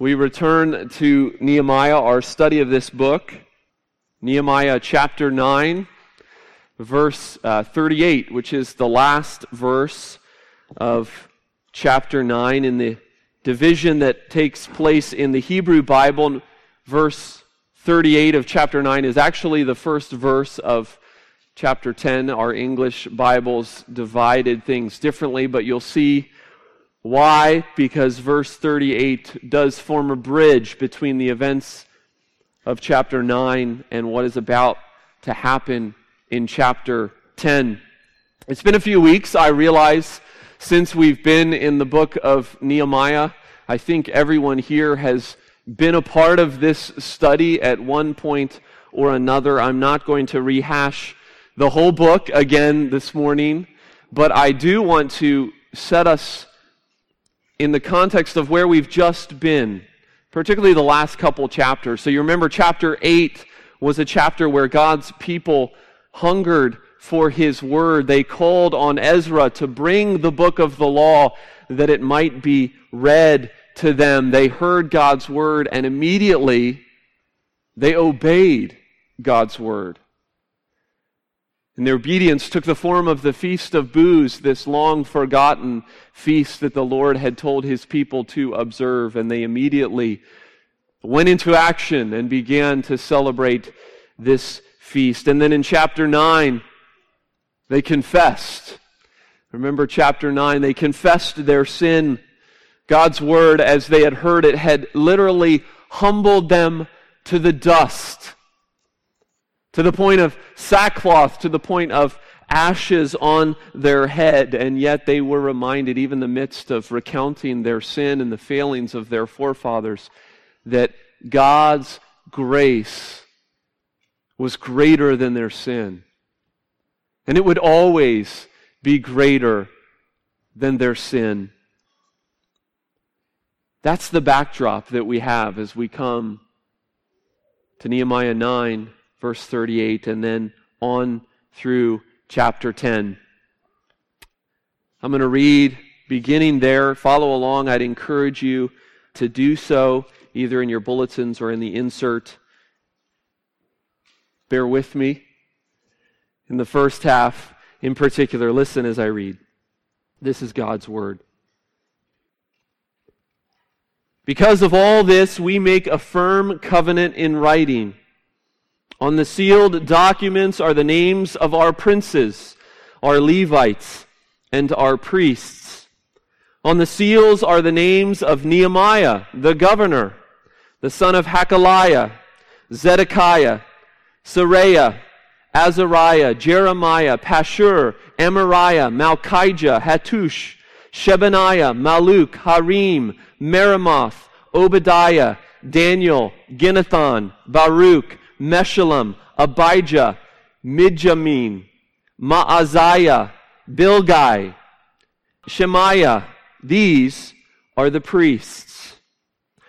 We return to Nehemiah, our study of this book, Nehemiah chapter 9, verse uh, 38, which is the last verse of chapter 9 in the division that takes place in the Hebrew Bible. Verse 38 of chapter 9 is actually the first verse of chapter 10. Our English Bibles divided things differently, but you'll see why? Because verse 38 does form a bridge between the events of chapter 9 and what is about to happen in chapter 10. It's been a few weeks, I realize, since we've been in the book of Nehemiah. I think everyone here has been a part of this study at one point or another. I'm not going to rehash the whole book again this morning, but I do want to set us in the context of where we've just been, particularly the last couple chapters. So you remember chapter 8 was a chapter where God's people hungered for his word. They called on Ezra to bring the book of the law that it might be read to them. They heard God's word and immediately they obeyed God's word. And their obedience took the form of the Feast of Booths, this long forgotten feast that the Lord had told his people to observe. And they immediately went into action and began to celebrate this feast. And then in chapter 9, they confessed. Remember chapter 9, they confessed their sin. God's word, as they had heard it, had literally humbled them to the dust to the point of sackcloth, to the point of ashes on their head, and yet they were reminded, even in the midst of recounting their sin and the failings of their forefathers, that God's grace was greater than their sin. And it would always be greater than their sin. That's the backdrop that we have as we come to Nehemiah 9 verse 38, and then on through chapter 10. I'm going to read beginning there. Follow along. I'd encourage you to do so either in your bulletins or in the insert. Bear with me. In the first half, in particular, listen as I read. This is God's Word. Because of all this, we make a firm covenant in writing on the sealed documents are the names of our princes, our Levites, and our priests. On the seals are the names of Nehemiah, the governor, the son of Hachaliah, Zedekiah, Seraiah, Azariah, Jeremiah, Pashur, Amariah, Malchijah, Hattush, Shebaniah, Malluch, Harim, Meremoth, Obadiah, Daniel, Ginnethon, Baruch, Meshullam, Abijah, Mijamin, Maaziah, Bilgai, Shemaiah. These are the priests.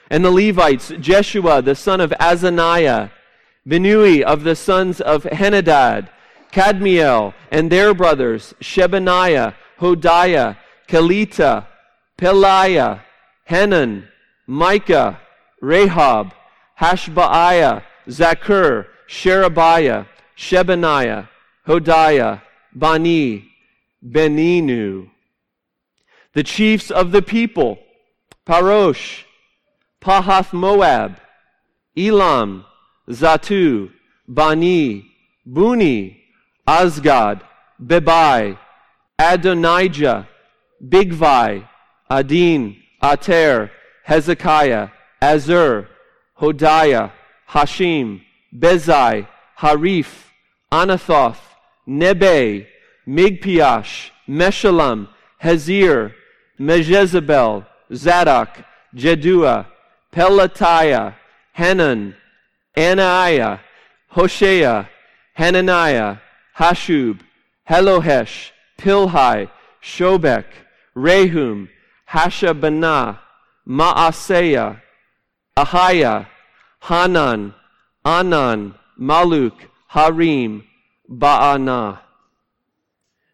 And the Levites, Jeshua, the son of Azaniah, Binnui of the sons of Henadad, Kadmiel, and their brothers, Shebaniah, Hodiah, Kelita, Pelaiah, Hanan, Micah, Rahab, Hashabiah, Zaccur, Sherebiah, Shebaniah, Hodiah, Bani, Beninu. The chiefs of the people, Parosh, Pahath Moab, Elam, Zattu, Bani, Bunni, Azgad, Bebai, Adonijah, Bigvai, Adin, Ater, Hezekiah, Azzur, Hodiah, Hashim, Bezai, Hariph, Anathoth, Nebe, Magpiash, Meshullam, Hezir, Meshezabel, Zadok, Jaddua, Pelatiah, Hanan, Anaiah, Hoshea, Hananiah, Hashub, Hallohesh, Pilhai, Shobek, Rehum, Hashabnah, Maaseiah, Ahiah, Hanan, Anan, Malluch, Harim, Baanah.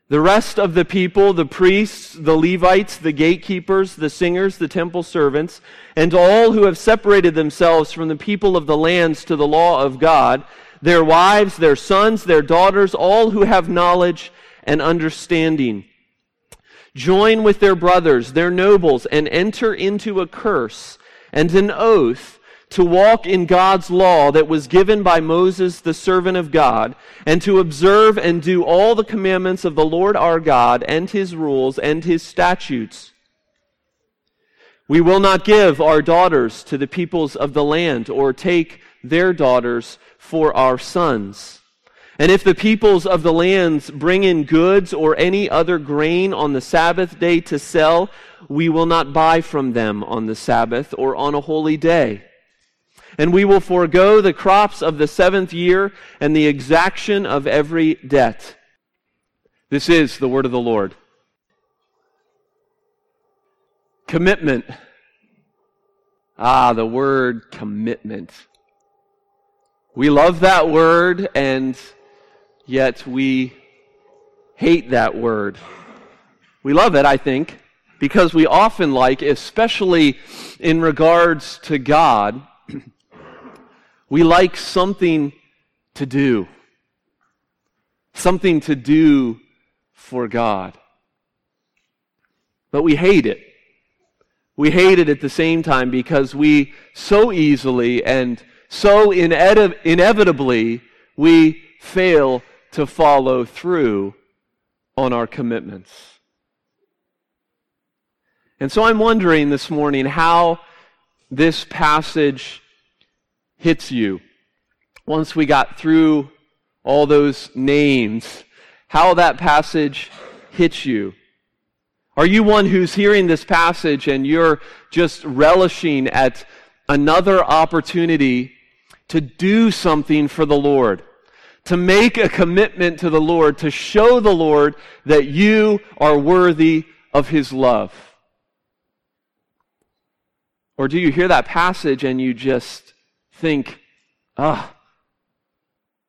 The rest of the people, the priests, the Levites, the gatekeepers, the singers, the temple servants, and all who have separated themselves from the people of the lands to the law of God, their wives, their sons, their daughters, all who have knowledge and understanding, join with their brothers, their nobles, and enter into a curse and an oath to walk in God's law that was given by Moses, the servant of God, and to observe and do all the commandments of the Lord our God and his rules and his statutes. We will not give our daughters to the peoples of the land or take their daughters for our sons. And if the peoples of the lands bring in goods or any other grain on the Sabbath day to sell, we will not buy from them on the Sabbath or on a holy day and we will forego the crops of the seventh year and the exaction of every debt. This is the word of the Lord. Commitment. Ah, the word commitment. We love that word, and yet we hate that word. We love it, I think, because we often like, especially in regards to God, we like something to do, something to do for God. But we hate it. We hate it at the same time because we so easily and so inevitably we fail to follow through on our commitments. And so I'm wondering this morning how this passage hits you. Once we got through all those names, how that passage hits you. Are you one who's hearing this passage and you're just relishing at another opportunity to do something for the Lord? To make a commitment to the Lord, to show the Lord that you are worthy of His love? Or do you hear that passage and you just think, ah,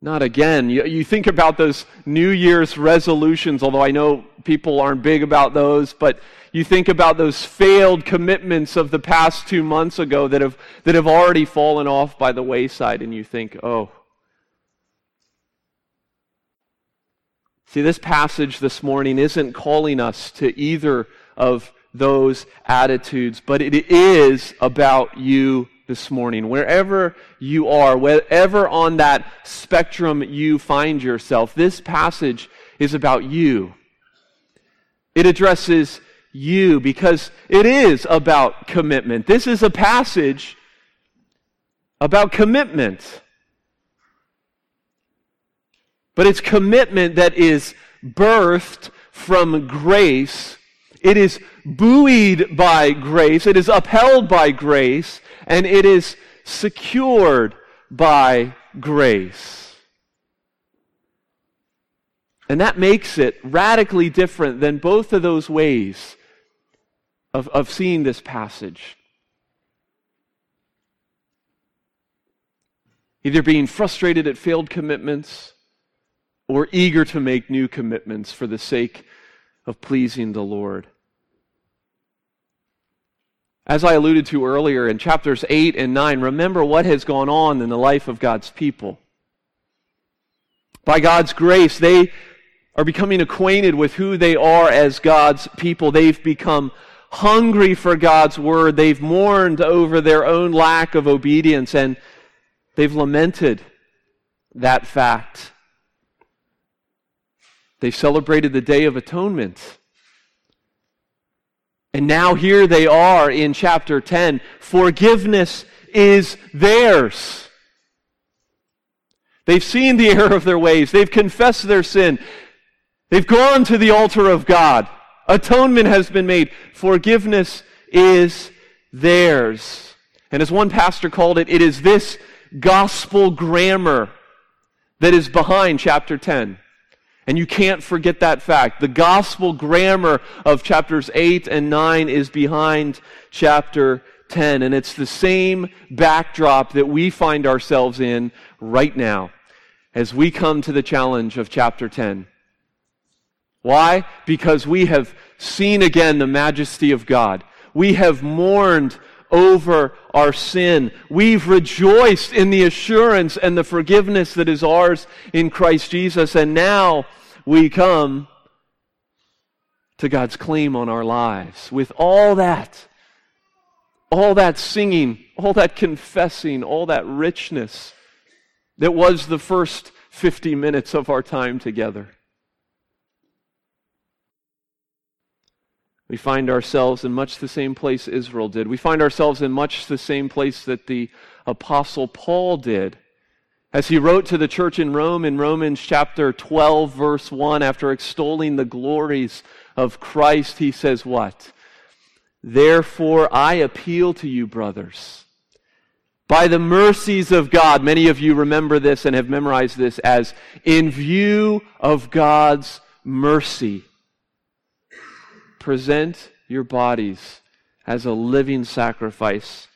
not again. You, you, think about those New Year's resolutions, although I know people aren't big about those, but you think about those failed commitments of the past two months ago that have, that have already fallen off by the wayside, and you think, oh. See, this passage this morning isn't calling us to either of those attitudes, but it is about you this morning, wherever you are, wherever on that spectrum you find yourself, this passage is about you. It addresses you because it is about commitment. This is a passage about commitment. But it's commitment that is birthed from grace. It is buoyed by grace. It is upheld by grace and it is secured by grace. And that makes it radically different than both of those ways of, of seeing this passage. Either being frustrated at failed commitments or eager to make new commitments for the sake of pleasing the Lord. As I alluded to earlier in chapters 8 and 9, remember what has gone on in the life of God's people. By God's grace, they are becoming acquainted with who they are as God's people. They've become hungry for God's word. They've mourned over their own lack of obedience, and they've lamented that fact. They celebrated the Day of Atonement. And now here they are in chapter 10. Forgiveness is theirs. They've seen the error of their ways. They've confessed their sin. They've gone to the altar of God. Atonement has been made. Forgiveness is theirs. And as one pastor called it, it is this gospel grammar that is behind chapter 10. And you can't forget that fact. The gospel grammar of chapters 8 and 9 is behind chapter 10. And it's the same backdrop that we find ourselves in right now as we come to the challenge of chapter 10. Why? Because we have seen again the majesty of God. We have mourned over our sin. We've rejoiced in the assurance and the forgiveness that is ours in Christ Jesus. And now we come to God's claim on our lives. With all that, all that singing, all that confessing, all that richness that was the first 50 minutes of our time together. We find ourselves in much the same place Israel did. We find ourselves in much the same place that the Apostle Paul did. As he wrote to the church in Rome in Romans chapter 12, verse 1, after extolling the glories of Christ, he says, What? Therefore, I appeal to you, brothers, by the mercies of God. Many of you remember this and have memorized this as in view of God's mercy present your bodies as a living sacrifice,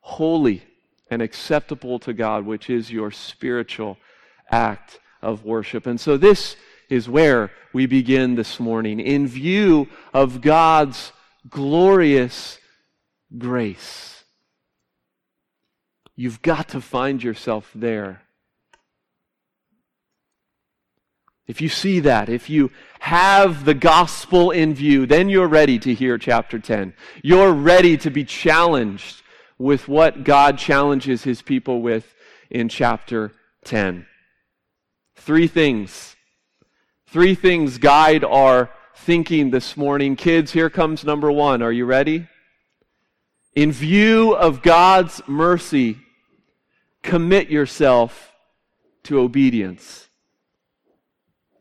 holy and acceptable to God, which is your spiritual act of worship. And so this is where we begin this morning. In view of God's glorious grace, you've got to find yourself there. If you see that, if you have the gospel in view, then you're ready to hear chapter 10. You're ready to be challenged with what God challenges his people with in chapter 10. Three things. Three things guide our thinking this morning. Kids, here comes number one. Are you ready? In view of God's mercy, commit yourself to obedience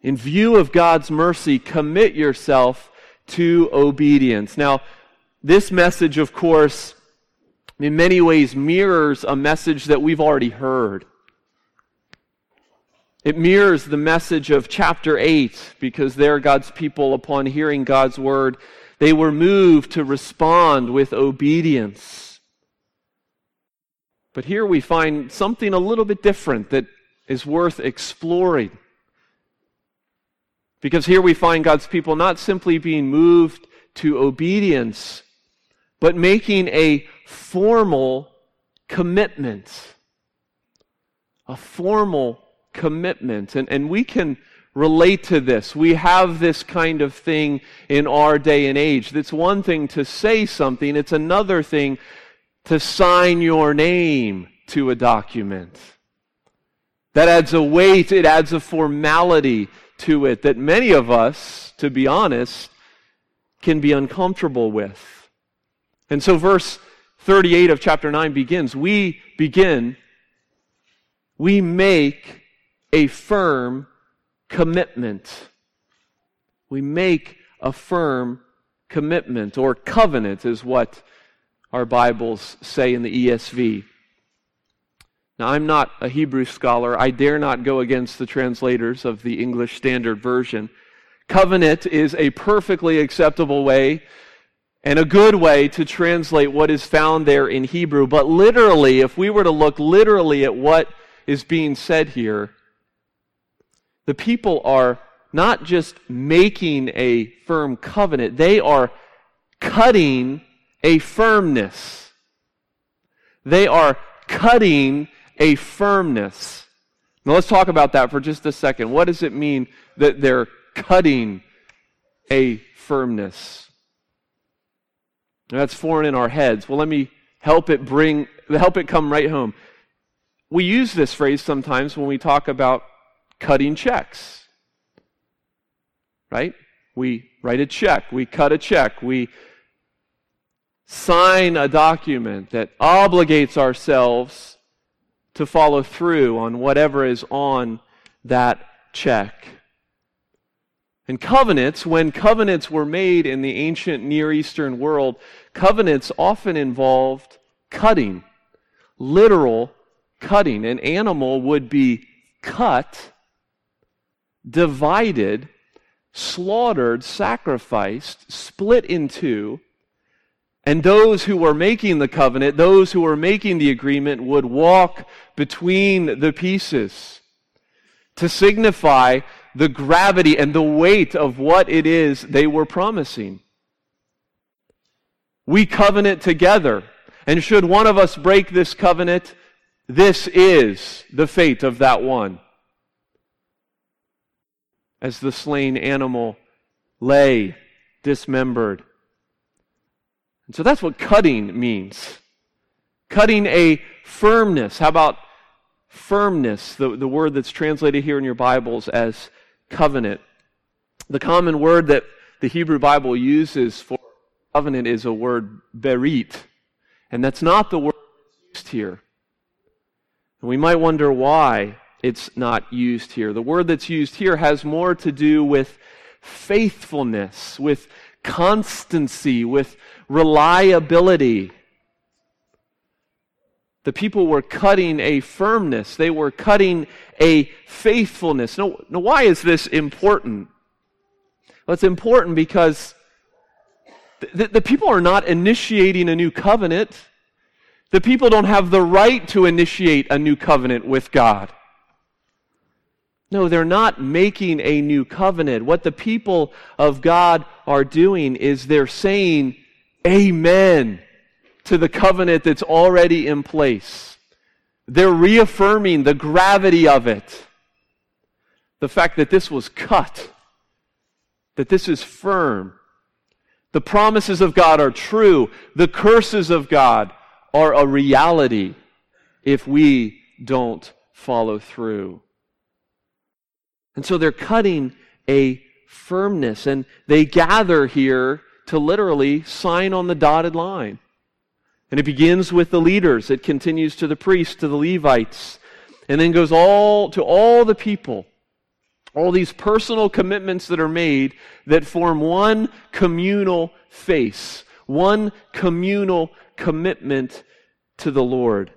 in view of God's mercy, commit yourself to obedience. Now, this message, of course, in many ways mirrors a message that we've already heard. It mirrors the message of chapter 8 because there God's people, upon hearing God's word, they were moved to respond with obedience. But here we find something a little bit different that is worth exploring. Because here we find God's people not simply being moved to obedience, but making a formal commitment. A formal commitment. And, and we can relate to this. We have this kind of thing in our day and age. It's one thing to say something, it's another thing to sign your name to a document. That adds a weight, it adds a formality to it that many of us, to be honest, can be uncomfortable with. And so, verse 38 of chapter 9 begins We begin, we make a firm commitment. We make a firm commitment, or covenant is what our Bibles say in the ESV. Now, I'm not a Hebrew scholar. I dare not go against the translators of the English Standard Version. Covenant is a perfectly acceptable way and a good way to translate what is found there in Hebrew. But literally, if we were to look literally at what is being said here, the people are not just making a firm covenant, they are cutting a firmness. They are cutting a firmness. Now let's talk about that for just a second. What does it mean that they're cutting a firmness? That's foreign in our heads. Well, let me help it bring help it come right home. We use this phrase sometimes when we talk about cutting checks. Right? We write a check, we cut a check, we sign a document that obligates ourselves to follow through on whatever is on that check. And covenants, when covenants were made in the ancient Near Eastern world, covenants often involved cutting, literal cutting. An animal would be cut, divided, slaughtered, sacrificed, split in two, and those who were making the covenant, those who were making the agreement, would walk between the pieces to signify the gravity and the weight of what it is they were promising. We covenant together. And should one of us break this covenant, this is the fate of that one. As the slain animal lay dismembered. And so that's what cutting means. Cutting a firmness. How about firmness, the, the word that's translated here in your Bibles as covenant? The common word that the Hebrew Bible uses for covenant is a word berit. And that's not the word used here. And we might wonder why it's not used here. The word that's used here has more to do with faithfulness, with constancy, with reliability. The people were cutting a firmness, they were cutting a faithfulness. Now, now why is this important? Well, it's important because the, the people are not initiating a new covenant. The people don't have the right to initiate a new covenant with God. No, they're not making a new covenant. What the people of God are doing is they're saying amen to the covenant that's already in place. They're reaffirming the gravity of it. The fact that this was cut, that this is firm. The promises of God are true. The curses of God are a reality if we don't follow through. And so they're cutting a firmness, and they gather here to literally sign on the dotted line. And it begins with the leaders, it continues to the priests, to the Levites, and then goes all to all the people. All these personal commitments that are made that form one communal face, one communal commitment to the Lord.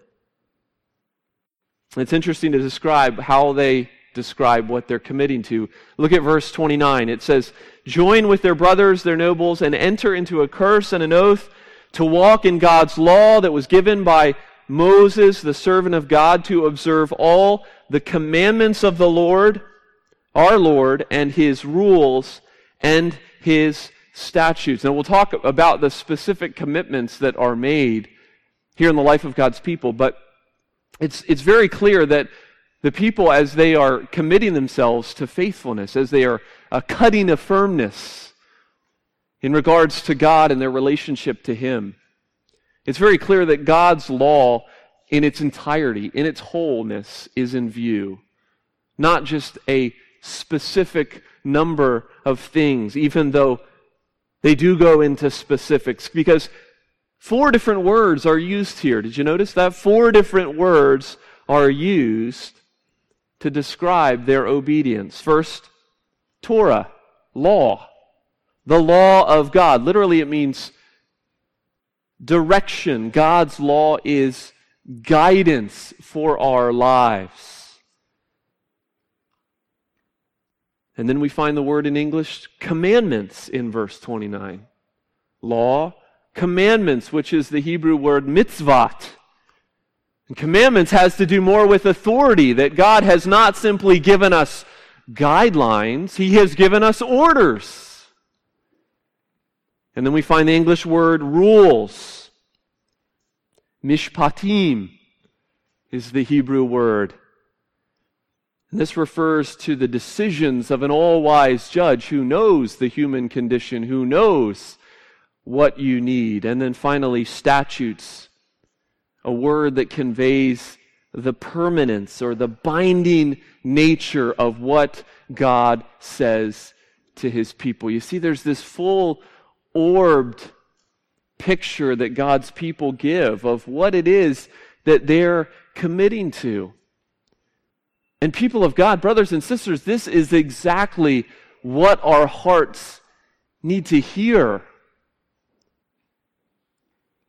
It's interesting to describe how they describe what they're committing to. Look at verse 29. It says, Join with their brothers, their nobles, and enter into a curse and an oath to walk in God's law that was given by Moses, the servant of God, to observe all the commandments of the Lord, our Lord, and his rules and his statutes. And we'll talk about the specific commitments that are made here in the life of God's people, but it's, it's very clear that the people, as they are committing themselves to faithfulness, as they are uh, cutting a firmness in regards to God and their relationship to Him, it's very clear that God's law in its entirety, in its wholeness, is in view. Not just a specific number of things, even though they do go into specifics, because four different words are used here. Did you notice that? Four different words are used to describe their obedience. First, Torah, law, the law of God. Literally, it means direction. God's law is guidance for our lives. And then we find the word in English, commandments, in verse 29. Law, commandments, which is the Hebrew word mitzvot. And commandments has to do more with authority, that God has not simply given us guidelines, He has given us orders. And then we find the English word rules. Mishpatim is the Hebrew word. And this refers to the decisions of an all wise judge who knows the human condition, who knows what you need. And then finally, statutes a word that conveys the permanence or the binding nature of what God says to his people. You see, there's this full orbed picture that God's people give of what it is that they're committing to. And people of God, brothers and sisters, this is exactly what our hearts need to hear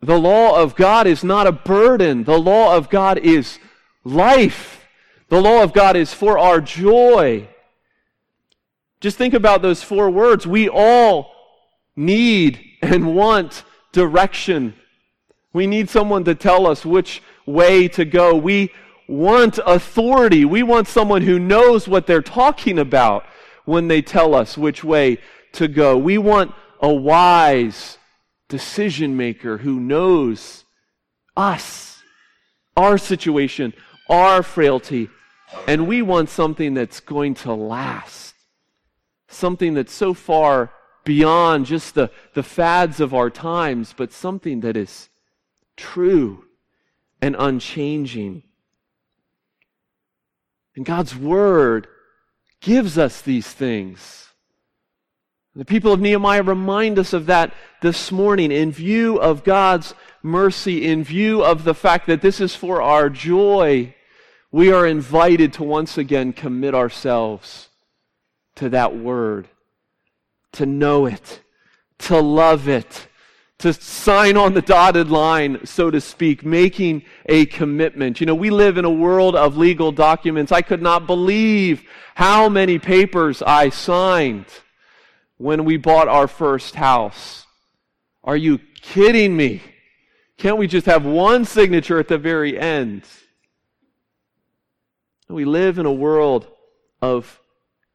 the law of God is not a burden. The law of God is life. The law of God is for our joy. Just think about those four words. We all need and want direction. We need someone to tell us which way to go. We want authority. We want someone who knows what they're talking about. when they tell us which way to go. We want a wise decision maker who knows us, our situation, our frailty, and we want something that's going to last. Something that's so far beyond just the, the fads of our times, but something that is true and unchanging. And God's Word gives us these things. The people of Nehemiah remind us of that this morning in view of God's mercy, in view of the fact that this is for our joy. We are invited to once again commit ourselves to that word, to know it, to love it, to sign on the dotted line, so to speak, making a commitment. You know, we live in a world of legal documents. I could not believe how many papers I signed when we bought our first house. Are you kidding me? Can't we just have one signature at the very end? We live in a world of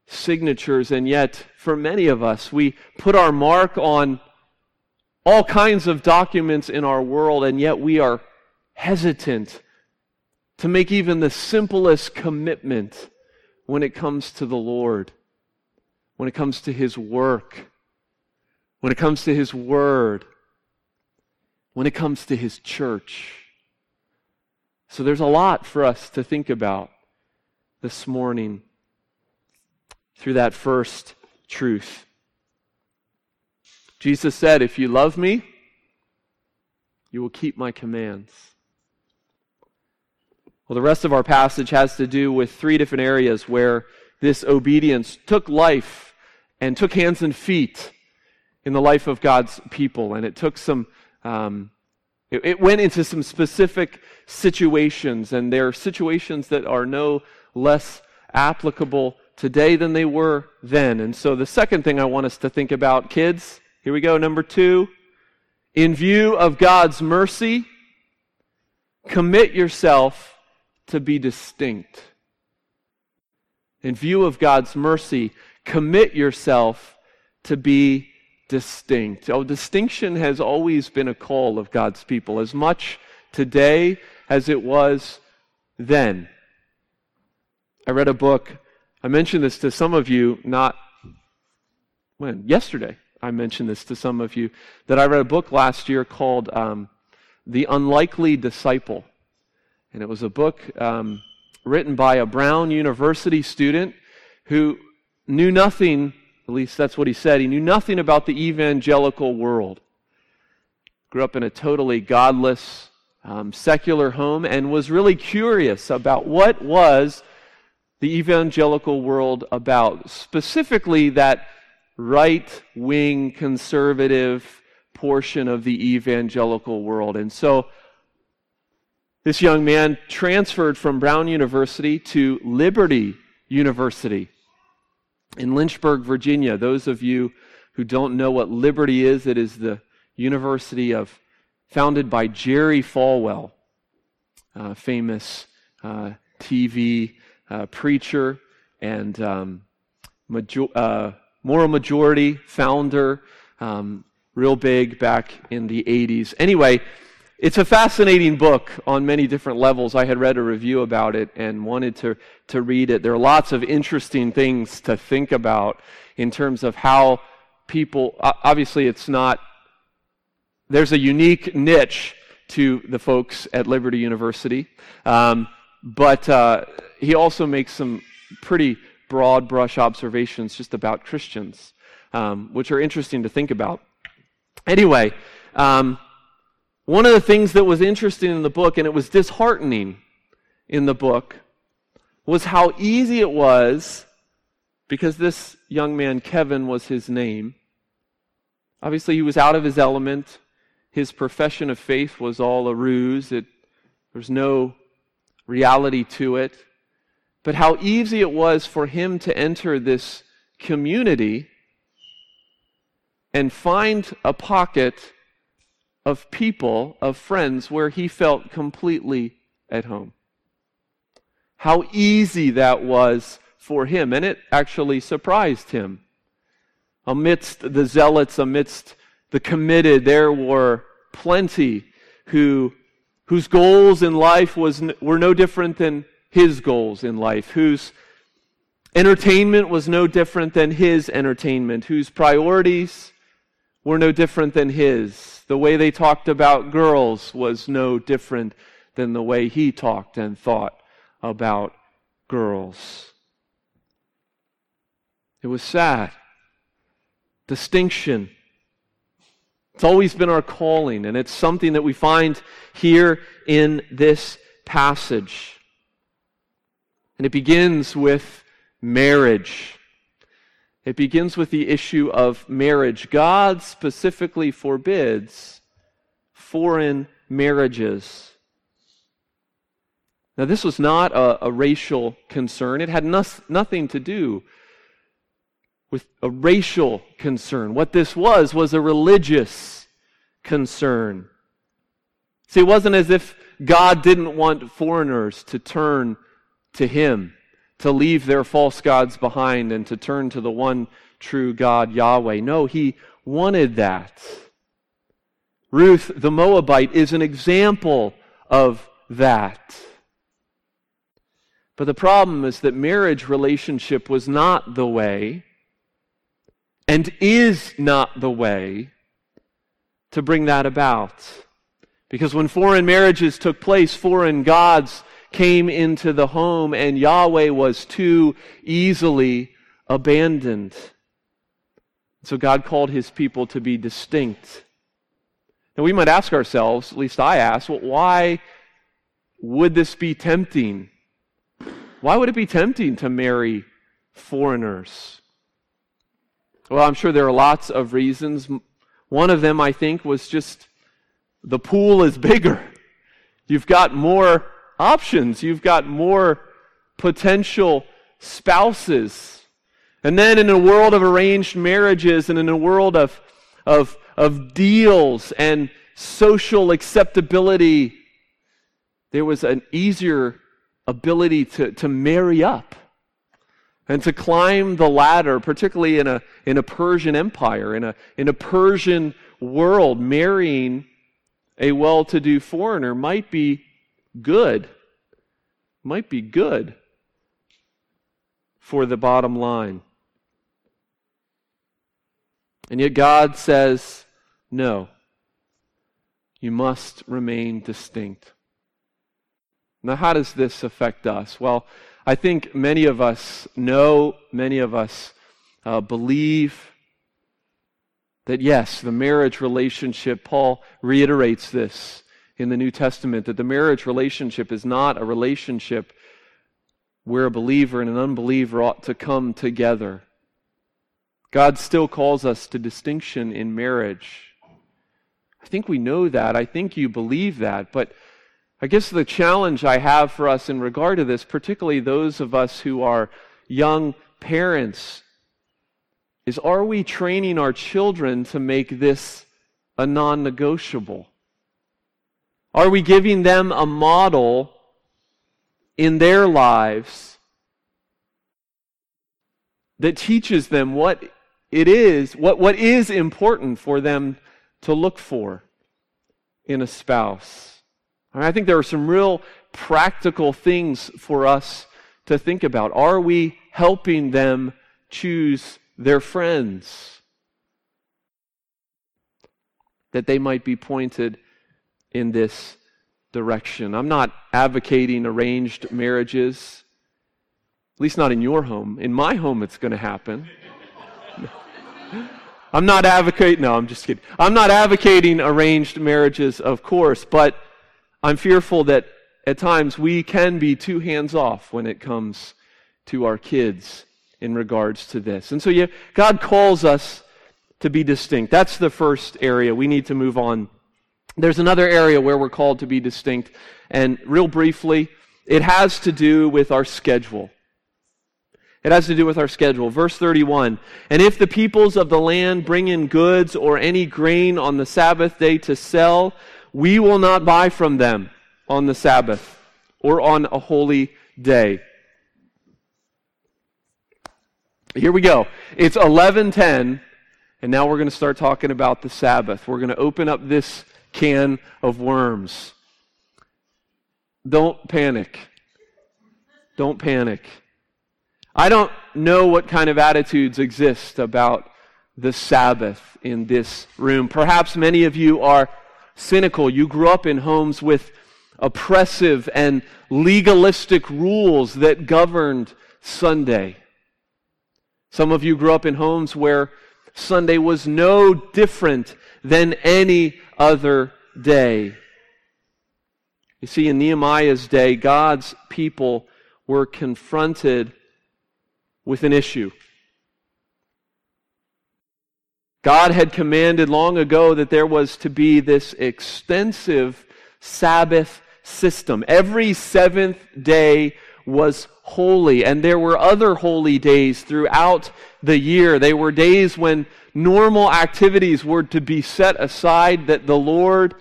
signatures, and yet, for many of us, we put our mark on all kinds of documents in our world, and yet we are hesitant to make even the simplest commitment when it comes to the Lord, when it comes to His work, when it comes to His Word, when it comes to His church. So there's a lot for us to think about this morning through that first truth. Jesus said, If you love me, you will keep my commands. Well, the rest of our passage has to do with three different areas where this obedience took life and took hands and feet in the life of God's people. And it took some, um, it, it went into some specific situations, and there are situations that are no less applicable today than they were then. And so the second thing I want us to think about, kids, here we go, number two. In view of God's mercy, commit yourself to be distinct. In view of God's mercy, commit yourself to be distinct. Oh, distinction has always been a call of God's people, as much today as it was then. I read a book, I mentioned this to some of you not when? Yesterday. I mentioned this to some of you that I read a book last year called um, The Unlikely Disciple. And it was a book um, written by a Brown University student who knew nothing, at least that's what he said, he knew nothing about the evangelical world. Grew up in a totally godless, um, secular home and was really curious about what was the evangelical world about, specifically that right wing conservative portion of the evangelical world. And so this young man transferred from Brown University to Liberty University in Lynchburg, Virginia. Those of you who don't know what Liberty is, it is the university of founded by Jerry Falwell, famous uh, TV uh, preacher and um, major, uh, moral majority founder, um, real big back in the 80s. Anyway, it's a fascinating book on many different levels. I had read a review about it and wanted to, to read it. There are lots of interesting things to think about in terms of how people, obviously, it's not, there's a unique niche to the folks at Liberty University. Um, but uh, he also makes some pretty broad brush observations just about Christians, um, which are interesting to think about. Anyway, um, one of the things that was interesting in the book, and it was disheartening in the book, was how easy it was, because this young man, Kevin, was his name. Obviously, he was out of his element. His profession of faith was all a ruse. It, there's no reality to it, but how easy it was for him to enter this community and find a pocket of people, of friends, where he felt completely at home. How easy that was for him, and it actually surprised him. Amidst the zealots, amidst the committed, there were plenty who, whose goals in life was, were no different than his goals in life, whose entertainment was no different than his entertainment, whose priorities were no different than his. The way they talked about girls was no different than the way he talked and thought about girls. It was sad. Distinction. It's always been our calling, and it's something that we find here in this passage. And it begins with marriage. It begins with the issue of marriage. God specifically forbids foreign marriages. Now, this was not a, a racial concern, it had no, nothing to do with a racial concern. What this was, was a religious concern. See, it wasn't as if God didn't want foreigners to turn to Him, to leave their false gods behind and to turn to the one true God, Yahweh. No, He wanted that. Ruth the Moabite is an example of that. But the problem is that marriage relationship was not the way and is not the way to bring that about. Because when foreign marriages took place, foreign gods came into the home, and Yahweh was too easily abandoned. So God called his people to be distinct. Now we might ask ourselves, at least I ask, well, why would this be tempting? Why would it be tempting to marry foreigners? Well, I'm sure there are lots of reasons. One of them, I think, was just the pool is bigger. You've got more options, you've got more potential spouses. And then in a world of arranged marriages and in a world of, of, of deals and social acceptability, there was an easier ability to, to marry up and to climb the ladder, particularly in a, in a Persian empire, in a, in a Persian world, marrying a well to do foreigner might be good, might be good for the bottom line. And yet God says, no, you must remain distinct. Now, how does this affect us? Well, I think many of us know, many of us uh, believe that yes, the marriage relationship, Paul reiterates this in the New Testament, that the marriage relationship is not a relationship where a believer and an unbeliever ought to come together. God still calls us to distinction in marriage. I think we know that. I think you believe that. But I guess the challenge I have for us in regard to this, particularly those of us who are young parents, is are we training our children to make this a non negotiable? Are we giving them a model in their lives that teaches them what it is, what, what is important for them to look for in a spouse? I think there are some real practical things for us to think about. Are we helping them choose their friends? That they might be pointed in this direction. I'm not advocating arranged marriages, at least not in your home. In my home, it's going to happen. I'm not advocating, no, I'm just kidding. I'm not advocating arranged marriages, of course, but I'm fearful that at times we can be too hands off when it comes to our kids in regards to this. And so yeah, God calls us to be distinct. That's the first area. We need to move on. There's another area where we're called to be distinct. And real briefly, it has to do with our schedule. It has to do with our schedule. Verse 31 And if the peoples of the land bring in goods or any grain on the Sabbath day to sell, we will not buy from them on the Sabbath or on a holy day. Here we go. It's 11:10 and now we're going to start talking about the Sabbath. We're going to open up this can of worms. Don't panic. Don't panic. I don't know what kind of attitudes exist about the Sabbath in this room. Perhaps many of you are cynical. You grew up in homes with oppressive and legalistic rules that governed Sunday. Some of you grew up in homes where Sunday was no different than any other day. You see, in Nehemiah's day, God's people were confronted with an issue. God had commanded long ago that there was to be this extensive Sabbath system. Every seventh day was holy, and there were other holy days throughout the year. They were days when normal activities were to be set aside that the Lord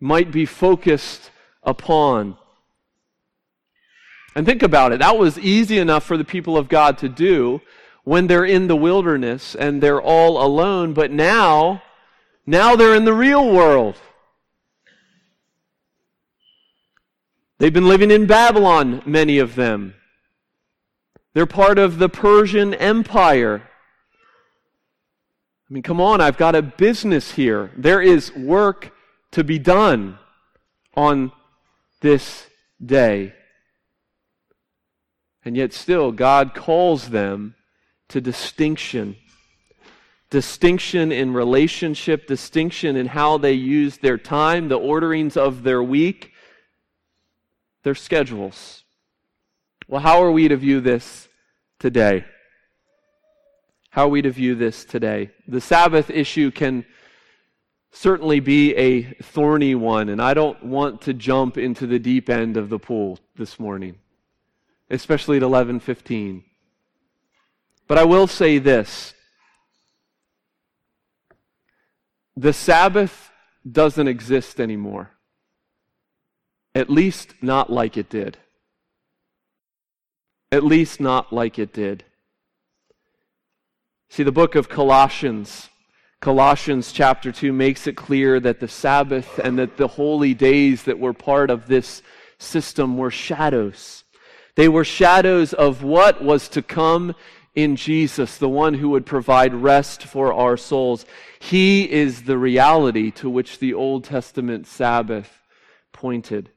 might be focused upon. And think about it. That was easy enough for the people of God to do when they're in the wilderness and they're all alone, but now, now they're in the real world. They've been living in Babylon, many of them. They're part of the Persian Empire. I mean, come on, I've got a business here. There is work to be done on this day. And yet, still, God calls them to distinction. Distinction in relationship, distinction in how they use their time, the orderings of their week, their schedules. Well, how are we to view this today? How are we to view this today? The Sabbath issue can certainly be a thorny one, and I don't want to jump into the deep end of the pool this morning, especially at 11:15. But I will say this. The Sabbath doesn't exist anymore. At least not like it did. At least not like it did. See, the book of Colossians, Colossians chapter 2, makes it clear that the Sabbath and that the holy days that were part of this system were shadows. They were shadows of what was to come in Jesus, the one who would provide rest for our souls. He is the reality to which the Old Testament Sabbath pointed.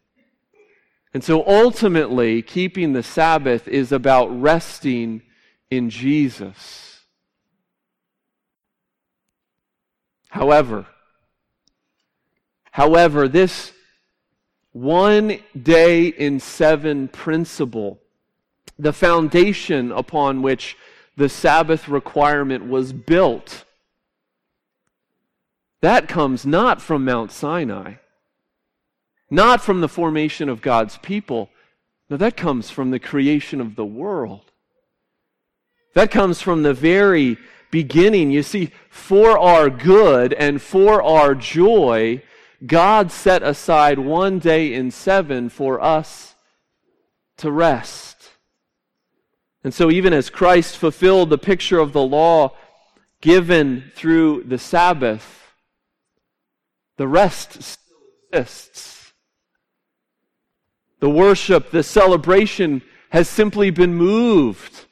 And so ultimately, keeping the Sabbath is about resting in Jesus. However, however, this one day in seven principle, the foundation upon which the Sabbath requirement was built, that comes not from Mount Sinai not from the formation of God's people. No, that comes from the creation of the world. That comes from the very beginning. You see, for our good and for our joy, God set aside one day in seven for us to rest. And so, even as Christ fulfilled the picture of the law given through the Sabbath, the rest still exists. The worship, the celebration has simply been moved.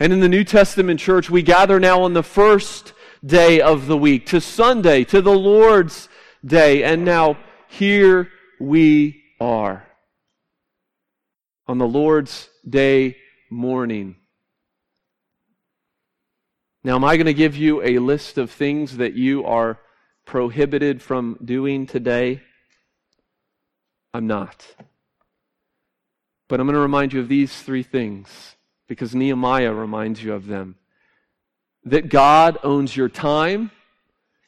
And in the New Testament church, we gather now on the first day of the week, to Sunday, to the Lord's day. And now here we are on the Lord's day morning. Now, am I going to give you a list of things that you are prohibited from doing today? I'm not. But I'm going to remind you of these three things because Nehemiah reminds you of them. That God owns your time,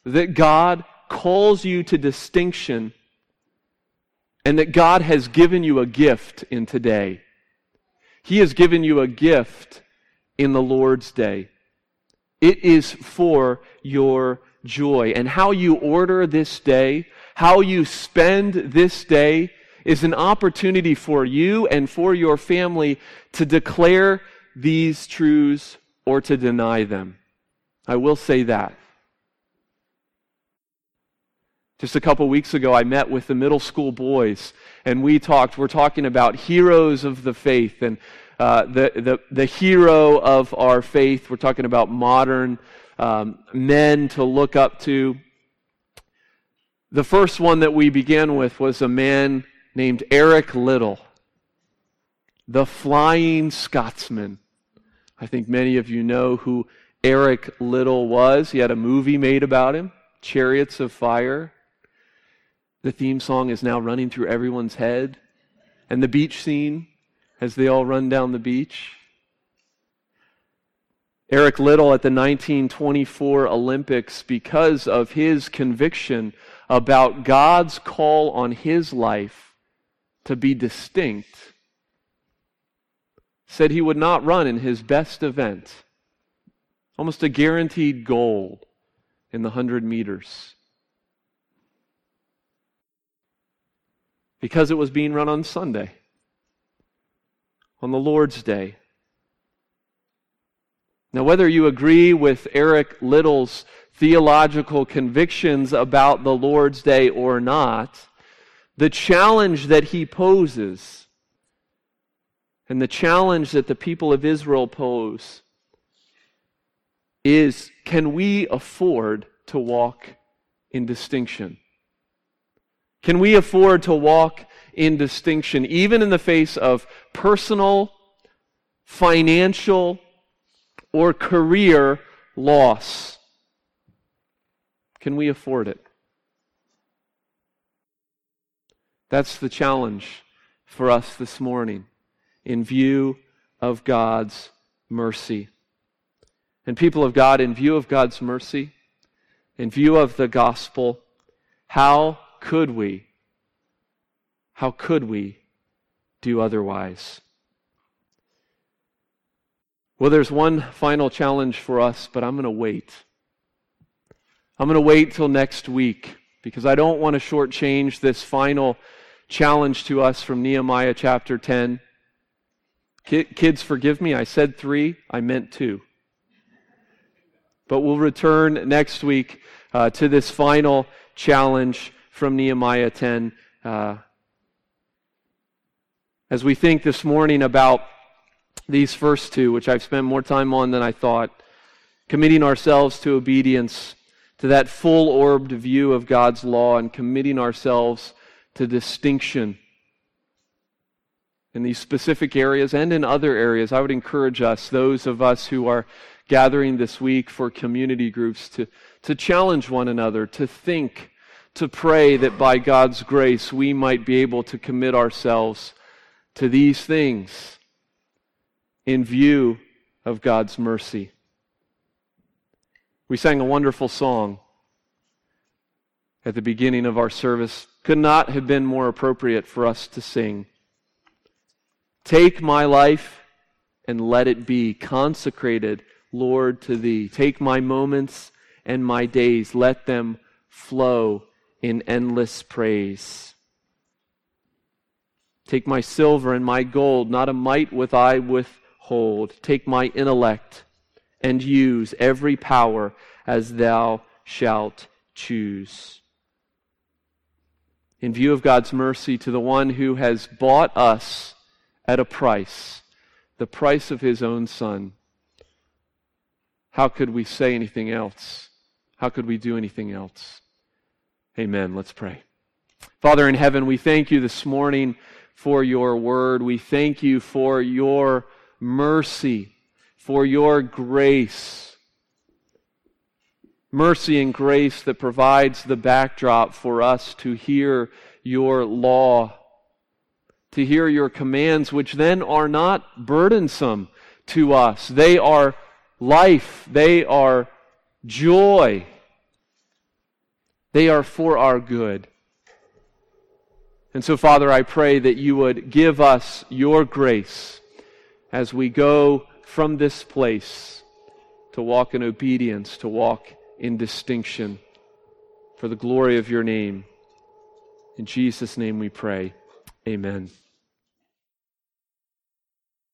that God calls you to distinction, and that God has given you a gift in today. He has given you a gift in the Lord's day. It is for your joy. And how you order this day, how you spend this day, is an opportunity for you and for your family to declare these truths or to deny them. I will say that. Just a couple weeks ago, I met with the middle school boys, and we talked. We're talking about heroes of the faith, and uh, the, the, the hero of our faith. We're talking about modern um, men to look up to. The first one that we began with was a man named Eric Liddell, the Flying Scotsman. I think many of you know who Eric Liddell was. He had a movie made about him, Chariots of Fire. The theme song is now running through everyone's head. And the beach scene as they all run down the beach. Eric Liddell at the 1924 Olympics, because of his conviction about God's call on his life to be distinct, said he would not run in his best event. Almost a guaranteed gold in the 100 meters. because it was being run on Sunday, on the Lord's Day. Now, whether you agree with Eric Liddell's theological convictions about the Lord's Day or not, the challenge that he poses and the challenge that the people of Israel pose is can we afford to walk in distinction? Can we afford to walk in distinction, even in the face of personal, financial, or career loss? Can we afford it? That's the challenge for us this morning in view of God's mercy. And people of God, in view of God's mercy, in view of the gospel, how could we? How could we do otherwise? Well, there's one final challenge for us, but I'm going to wait. I'm going to wait till next week because I don't want to shortchange this final challenge to us from Nehemiah chapter 10. Kids, forgive me. I said three, I meant two. But we'll return next week uh, to this final challenge from Nehemiah 10. Uh, as we think this morning about these first two, which I've spent more time on than I thought, committing ourselves to obedience, to that full orbed view of God's law, and committing ourselves to distinction in these specific areas and in other areas, I would encourage us, those of us who are gathering this week for community groups, to, to challenge one another, to think to pray that by God's grace we might be able to commit ourselves to these things in view of God's mercy. We sang a wonderful song at the beginning of our service. Could not have been more appropriate for us to sing. Take my life and let it be consecrated, Lord, to thee. Take my moments and my days, let them flow in endless praise. Take my silver and my gold, not a mite with I withhold. Take my intellect and use every power as thou shalt choose. In view of God's mercy to the one who has bought us at a price, the price of his own Son, how could we say anything else? How could we do anything else? Amen. Let's pray. Father in heaven, we thank you this morning for your word. We thank you for your mercy, for your grace. Mercy and grace that provides the backdrop for us to hear your law, to hear your commands, which then are not burdensome to us. They are life, they are joy. They are for our good. And so, Father, I pray that you would give us your grace as we go from this place to walk in obedience, to walk in distinction for the glory of your name. In Jesus' name we pray. Amen.